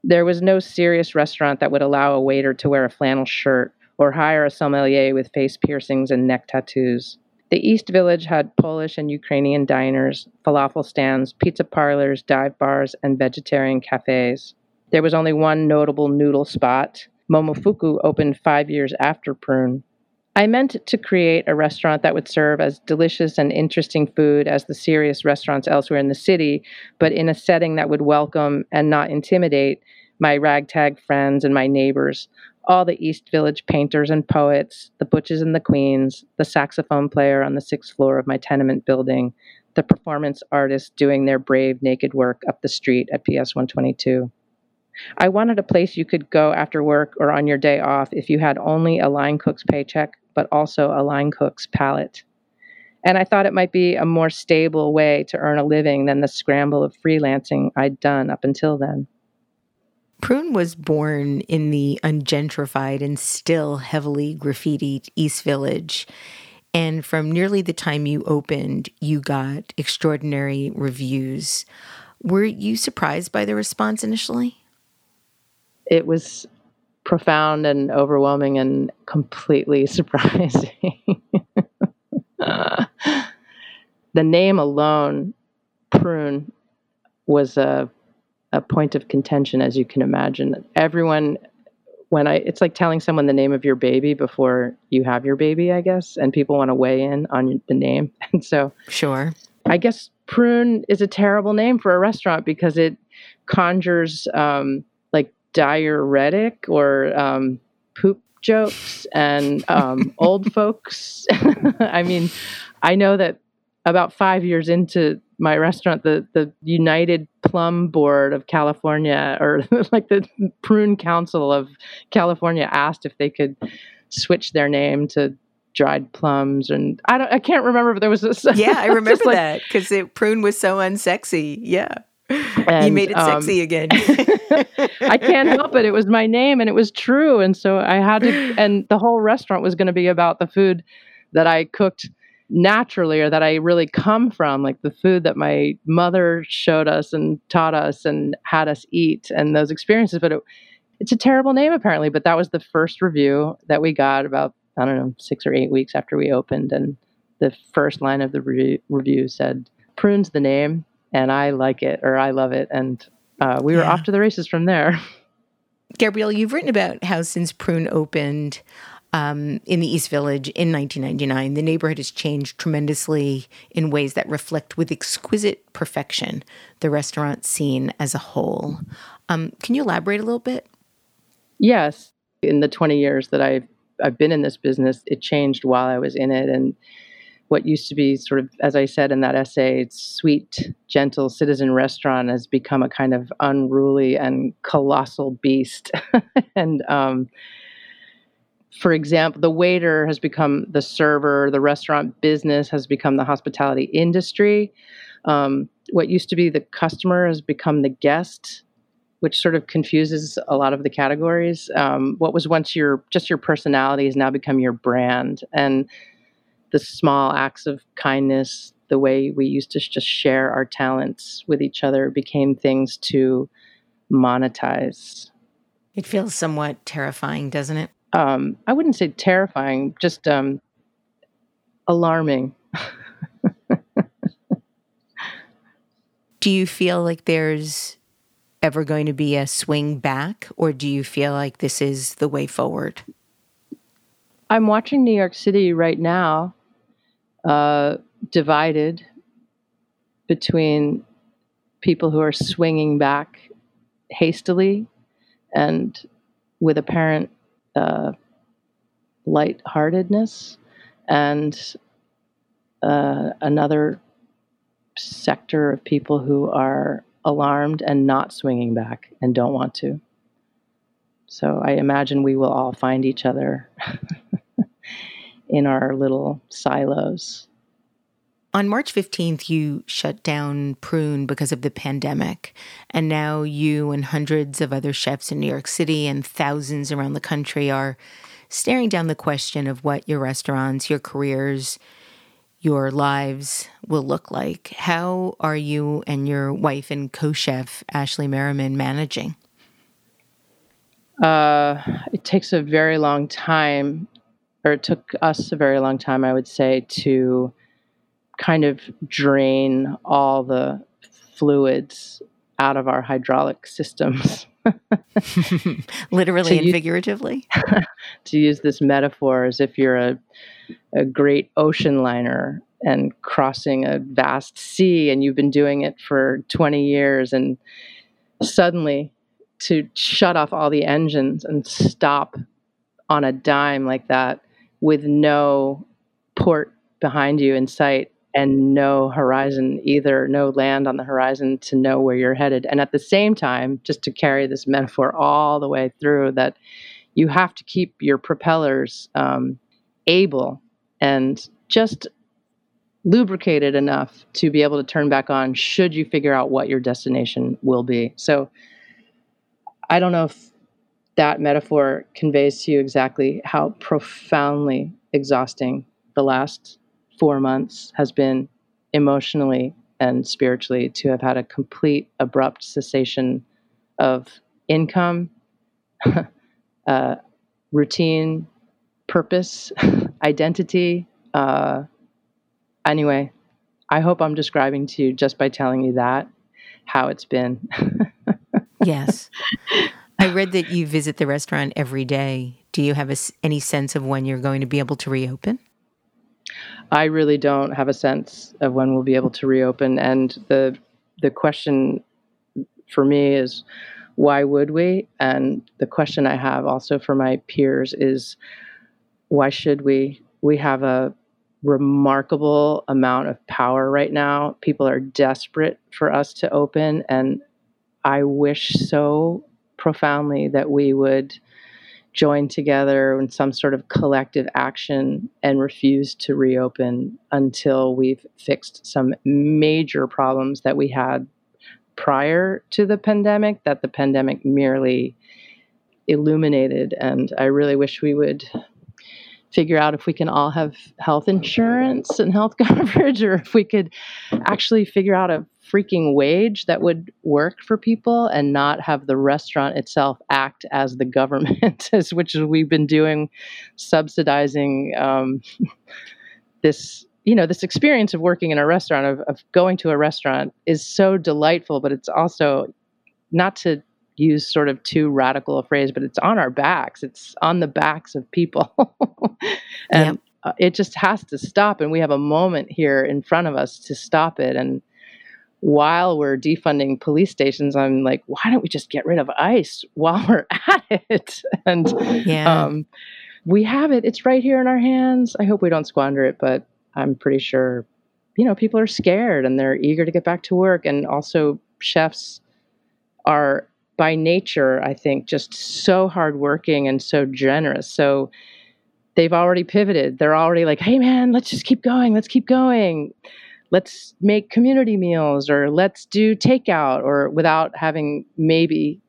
There was no serious restaurant that would allow a waiter to wear a flannel shirt or hire a sommelier with face piercings and neck tattoos. The East Village had Polish and Ukrainian diners, falafel stands, pizza parlors, dive bars, and vegetarian cafes. There was only one notable noodle spot, Momofuku opened five years after Prune. I meant to create a restaurant that would serve as delicious and interesting food as the serious restaurants elsewhere in the city, but in a setting that would welcome and not intimidate my ragtag friends and my neighbors, all the East Village painters and poets, the butches and the queens, the saxophone player on the sixth floor of my tenement building, the performance artists doing their brave naked work up the street at PS 122. I wanted a place you could go after work or on your day off if you had only a line cook's paycheck, but also a line cook's palate. And I thought it might be a more stable way to earn a living than the scramble of freelancing I'd done up until then. Prune was born in the ungentrified and still heavily graffitied East Village. And from nearly the time you opened, you got extraordinary reviews. Were you surprised by the response initially? it was profound and overwhelming and completely surprising. uh, the name alone, prune, was a a point of contention, as you can imagine. Everyone, when I, it's like telling someone the name of your baby before you have your baby, I guess, and people want to weigh in on the name. And so, sure, I guess prune is a terrible name for a restaurant because it conjures um, diuretic or um, poop jokes and um, old folks. I mean, I know that about five years into my restaurant, the the United Plum Board of California, or like the Prune Council of California, asked if they could switch their name to dried plums and I don't I can't remember if there was a Yeah, I remember like, that cuz prune was so unsexy. Yeah. And, you made it um, sexy again. I can't help it. It was my name and it was true. And so I had to, and the whole restaurant was going to be about the food that I cooked naturally or that I really come from, like the food that my mother showed us and taught us and had us eat and those experiences. But it, it's a terrible name apparently. But that was the first review that we got about, I don't know, six or eight weeks after we opened. And the first line of the re- review said, Prune's the name and I like it or I love it. And uh, we were yeah. off to the races from there. Gabrielle, you've written about how since Prune opened um, in the East Village in 1999, the neighborhood has changed tremendously in ways that reflect with exquisite perfection the restaurant scene as a whole. Um, can you elaborate a little bit? Yes. In the 20 years that I've I've been in this business, it changed while I was in it, and what used to be sort of, as I said in that essay, sweet, gentle citizen restaurant has become a kind of unruly and colossal beast. and um, for example, the waiter has become the server, the restaurant business has become the hospitality industry. Um, what used to be the customer has become the guest, which sort of confuses a lot of the categories. Um, what was once your just your personality has now become your brand, and the small acts of kindness, the way we used to just share our talents with each other, became things to monetize. It feels somewhat terrifying, doesn't it? Um, I wouldn't say terrifying, just um, alarming. do you feel like there's ever going to be a swing back, or do you feel like this is the way forward? I'm watching New York City right now, uh, divided between people who are swinging back hastily and with apparent uh, lightheartedness, and uh, another sector of people who are alarmed and not swinging back and don't want to. So I imagine we will all find each other in our little silos. On March 15th, you shut down Prune because of the pandemic. And now you and hundreds of other chefs in New York City and thousands around the country are staring down the question of what your restaurants, your careers, your lives will look like. How are you and your wife and co chef, Ashley Merriman, managing? Uh, it takes a very long time, or it took us a very long time, I would say, to kind of drain all the fluids out of our hydraulic systems. Literally and use, figuratively. to use this metaphor as if you're a, a great ocean liner and crossing a vast sea and you've been doing it for 20 years and suddenly to shut off all the engines and stop on a dime like that with no port behind you in sight and no horizon either, no land on the horizon to know where you're headed. And at the same time, just to carry this metaphor all the way through, that you have to keep your propellers um, able and just lubricated enough to be able to turn back on should you figure out what your destination will be. So I don't know if that metaphor conveys to you exactly how profoundly exhausting the last four months has been emotionally and spiritually to have had a complete abrupt cessation of income, uh, routine, purpose, identity. Uh, anyway, I hope I'm describing to you just by telling you that how it's been. yes. I read that you visit the restaurant every day. Do you have a, any sense of when you're going to be able to reopen? I really don't have a sense of when we'll be able to reopen. And the the question for me is why would we? And the question I have also for my peers is why should we? We have a remarkable amount of power right now. People are desperate for us to open and I wish so profoundly that we would join together in some sort of collective action and refuse to reopen until we've fixed some major problems that we had prior to the pandemic that the pandemic merely illuminated. And I really wish we would figure out if we can all have health insurance and health coverage or if we could actually figure out a freaking wage that would work for people and not have the restaurant itself act as the government as which we've been doing subsidizing um, this you know this experience of working in a restaurant of, of going to a restaurant is so delightful but it's also not to use sort of too radical a phrase, but it's on our backs. It's on the backs of people. and it just has to stop. And we have a moment here in front of us to stop it. And while we're defunding police stations, I'm like, why don't we just get rid of ICE while we're at it? And yeah. um, we have it. It's right here in our hands. I hope we don't squander it, but I'm pretty sure, you know, people are scared and they're eager to get back to work. And also, chefs are by nature, I think, just so hardworking and so generous. So they've already pivoted. They're already like, hey, man, let's just keep going. Let's keep going. Let's make community meals or let's do takeout or without having maybe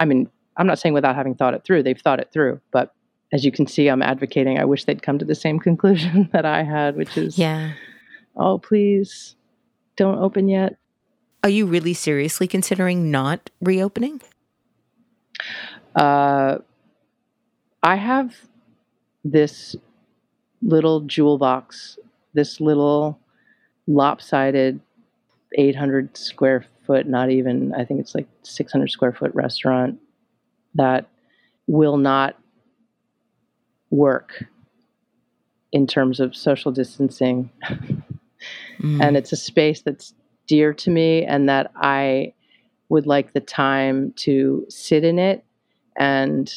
i mean i'm not saying without having thought it through they've thought it through but as you can see i'm advocating i wish they'd come to the same conclusion that i had which is Yeah. oh please don't open yet Are you really seriously considering not reopening? uh, i have this little jewel box this little lopsided 800 square foot not even i think it's like 600 square foot restaurant that will not work in terms of social distancing Mm. and it's a space that's dear to me and that I would like the time to sit in it and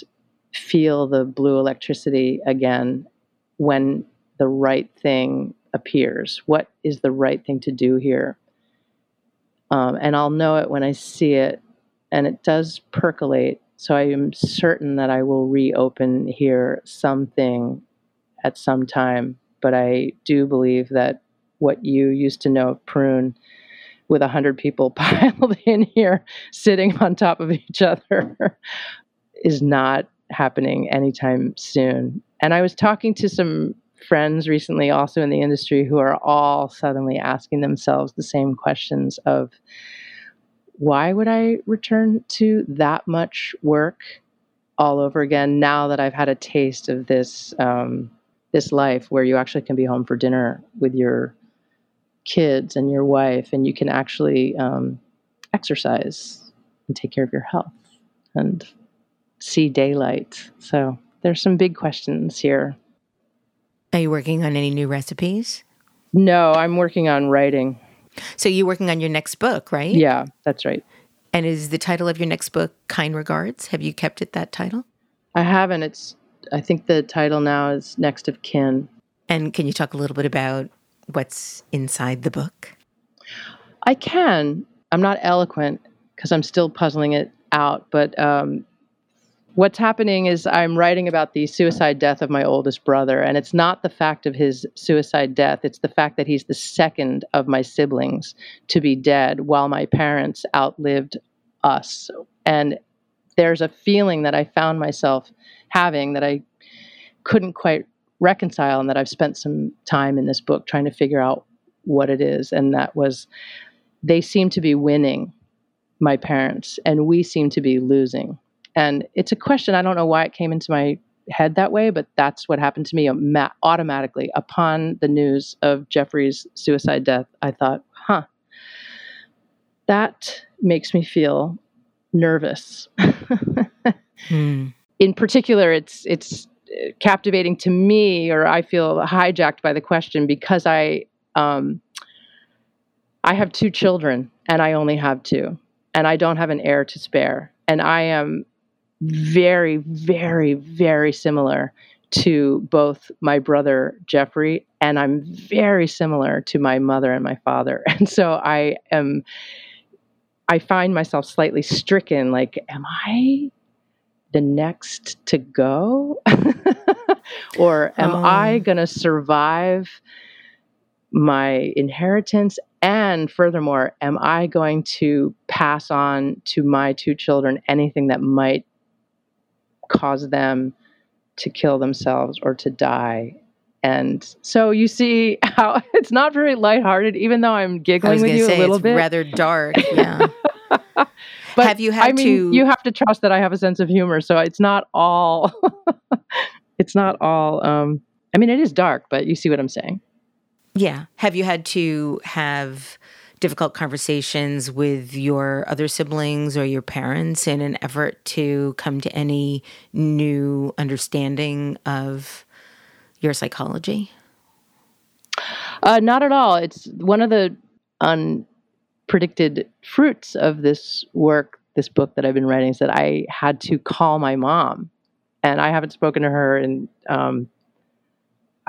feel the blue electricity again when the right thing appears. What is the right thing to do here? Um, and I'll know it when I see it, and it does percolate. So I am certain that I will reopen here something at some time. But I do believe that what you used to know of prune with a hundred people piled in here sitting on top of each other is not happening anytime soon and i was talking to some friends recently also in the industry who are all suddenly asking themselves the same questions of why would i return to that much work all over again now that i've had a taste of this um, this life where you actually can be home for dinner with your kids and your wife, and you can actually um, exercise and take care of your health and see daylight. So there's some big questions here. Are you working on any new recipes? No, I'm working on writing. So you're working on your next book, right? Yeah, that's right. And is the title of your next book Kind Regards? Have you kept it that title? I haven't. It's. I think the title now is Next of Kin. And can you talk a little bit about what's inside the book? I can. I'm not eloquent because I'm still puzzling it out. But um, what's happening is I'm writing about the suicide death of my oldest brother. And it's not the fact of his suicide death, it's the fact that he's the second of my siblings to be dead while my parents outlived us. And there's a feeling that I found myself having that I couldn't quite reconcile and that I've spent some time in this book trying to figure out what it is. And that was they seem to be winning, my parents, and we seem to be losing. And it's a question, I don't know why it came into my head that way, but that's what happened to me automatically. Upon the news of Jeffrey's suicide death, I thought, huh, that makes me feel nervous. Hmm. in particular, it's it's captivating to me, or I feel hijacked by the question because I um, I have two children, and I only have two, and I don't have an heir to spare, and I am very, very, very similar to both my brother Jeffrey, and I'm very similar to my mother and my father, and so I am. I find myself slightly stricken. Like, am I the next to go? or am Oh. I going to survive my inheritance? And furthermore, am I going to pass on to my two children anything that might cause them to kill themselves or to die? And so you see how it's not very lighthearted, even though I'm giggling with you say a little it's bit. rather dark. Yeah. But Have you had I mean, to- You have to trust that I have a sense of humor, so it's not all. it's not all. Um, I mean, it is dark, but you see what I'm saying. yeah. Have you had to have difficult conversations with your other siblings or your parents in an effort to come to any new understanding of your psychology? Uh, not at all. It's one of the unpredicted fruits of this work, this book that I've been writing, is that I had to call my mom, and I haven't spoken to her in. Um,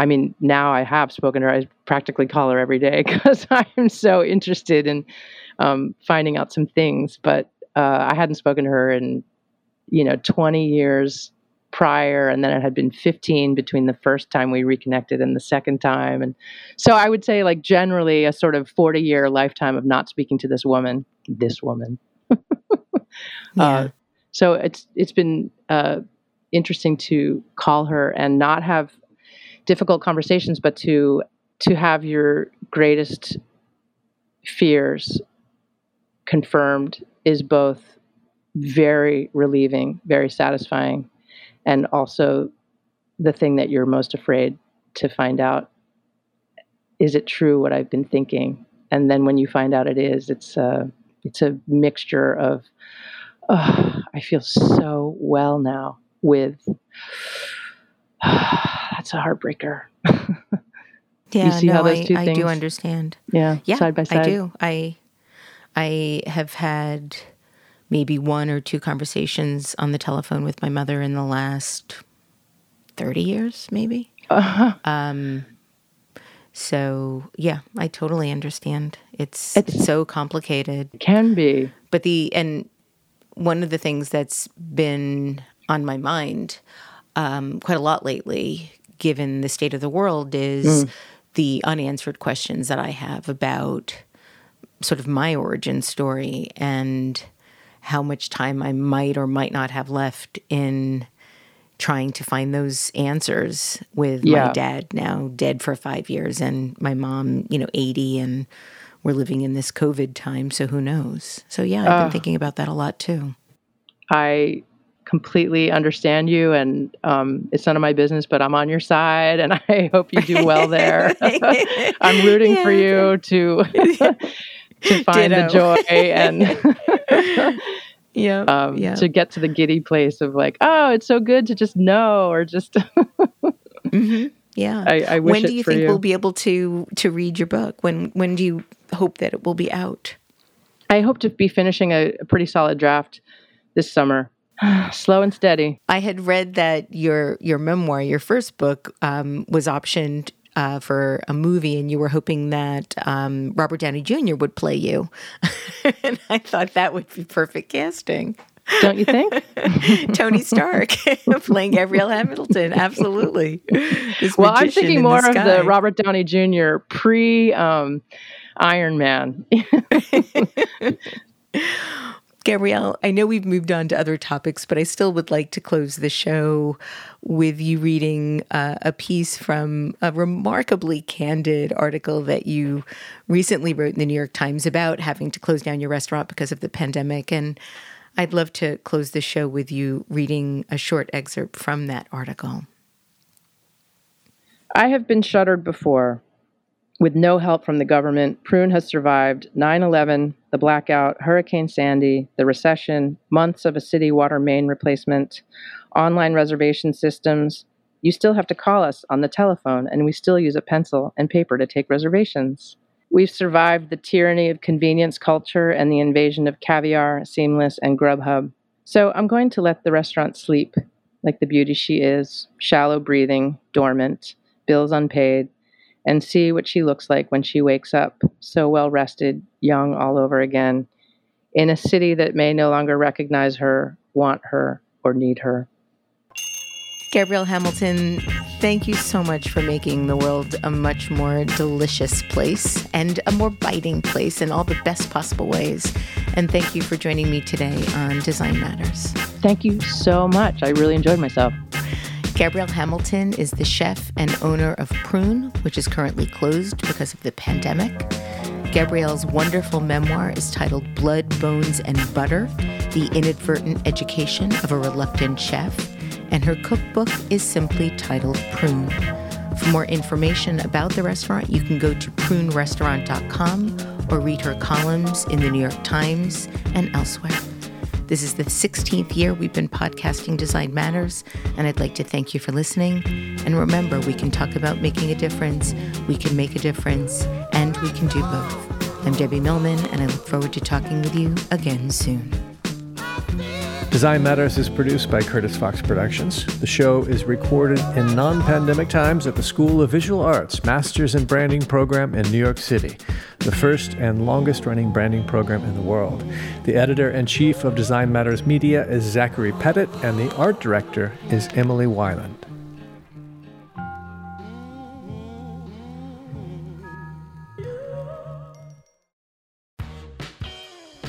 I mean, now I have spoken to her. I practically call her every day because I'm so interested in um, finding out some things. But uh, I hadn't spoken to her in, you know, 20 years prior and then it had been 15 between the first time we reconnected and the second time and so i would say like generally a sort of 40 year lifetime of not speaking to this woman this woman Yeah. uh, so it's it's been uh, interesting to call her and not have difficult conversations but to to have your greatest fears confirmed is both very relieving very satisfying and also the thing that you're most afraid to find out. Is it true what i've been thinking? And then when you find out it is it's a it's a mixture of oh, i feel so well now with that's a heartbreaker yeah, see no, how those I, I do understand. yeah, Yeah, side by side I do. I I have had maybe one or two conversations on the telephone with my mother in the last thirty years, maybe. Uh-huh. Um, so yeah, I totally understand. It's it's, It's- so complicated, can be but the and one of the things that's been on my mind um, quite a lot lately, given the state of the world, is the unanswered questions that I have about sort of my origin story and how much time I might or might not have left in trying to find those answers with my dad now dead for five years and my mom, you know, 80 and we're living in this COVID time. So who knows? So yeah, I've been Ah. thinking about that a lot too. I completely understand you, and um, it's none of my business, but I'm on your side, and I hope you do well there. I'm rooting for you to to find the joy and Yeah. um, yeah. to get to the giddy place of like, oh, it's so good to just know, or just hmm Yeah. I, I wish when do you think you. we'll be able to to read your book? When when do you hope that it will be out? I hope to be finishing a, a pretty solid draft this summer, slow and steady. I had read that your your memoir, your first book, um, was optioned uh, for a movie, and you were hoping that um, Robert Downey Jr. would play you. and I thought that would be perfect casting. Don't you think? Tony Stark playing Gabrielle Hamilton, absolutely. This well, I'm thinking in more of the Robert Downey Jr. pre um, Iron Man. Gabrielle, I know we've moved on to other topics, but I still would like to close the show with you reading uh, a piece from a remarkably candid article that you recently wrote in the New York Times about having to close down your restaurant because of the pandemic. And I'd love to close the show with you reading a short excerpt from that article. I have been shuttered before. With no help from the government, Prune has survived 9 11, the blackout, Hurricane Sandy, the recession, months of a city water main replacement, online reservation systems. You still have to call us on the telephone, and we still use a pencil and paper to take reservations. We've survived the tyranny of convenience culture and the invasion of Caviar, Seamless, and Grubhub. So I'm going to let the restaurant sleep like the beauty she is, shallow breathing, dormant, bills unpaid, and see what she looks like when she wakes up, so well rested, young all over again, in a city that may no longer recognize her, want her, or need her. Gabrielle Hamilton, thank you so much for making the world a much more delicious place and a more biting place in all the best possible ways. And thank you for joining me today on Design Matters. Thank you so much. I really enjoyed myself. Gabrielle Hamilton is the chef and owner of Prune, which is currently closed because of the pandemic. Gabrielle's wonderful memoir is titled Blood, Bones, and Butter The Inadvertent Education of a Reluctant Chef, and her cookbook is simply titled Prune. For more information about the restaurant, you can go to prunerestaurant.com or read her columns in the New York Times and elsewhere. This is the 16th year we've been podcasting Design Matters, and I'd like to thank you for listening. And remember, we can talk about making a difference, we can make a difference, and we can do both. I'm Debbie Millman, and I look forward to talking with you again soon. Design Matters is produced by Curtis Fox Productions. The show is recorded in non pandemic times at the School of Visual Arts Masters in Branding program in New York City, the first and longest running branding program in the world. The editor in chief of Design Matters Media is Zachary Pettit, and the art director is Emily Weiland.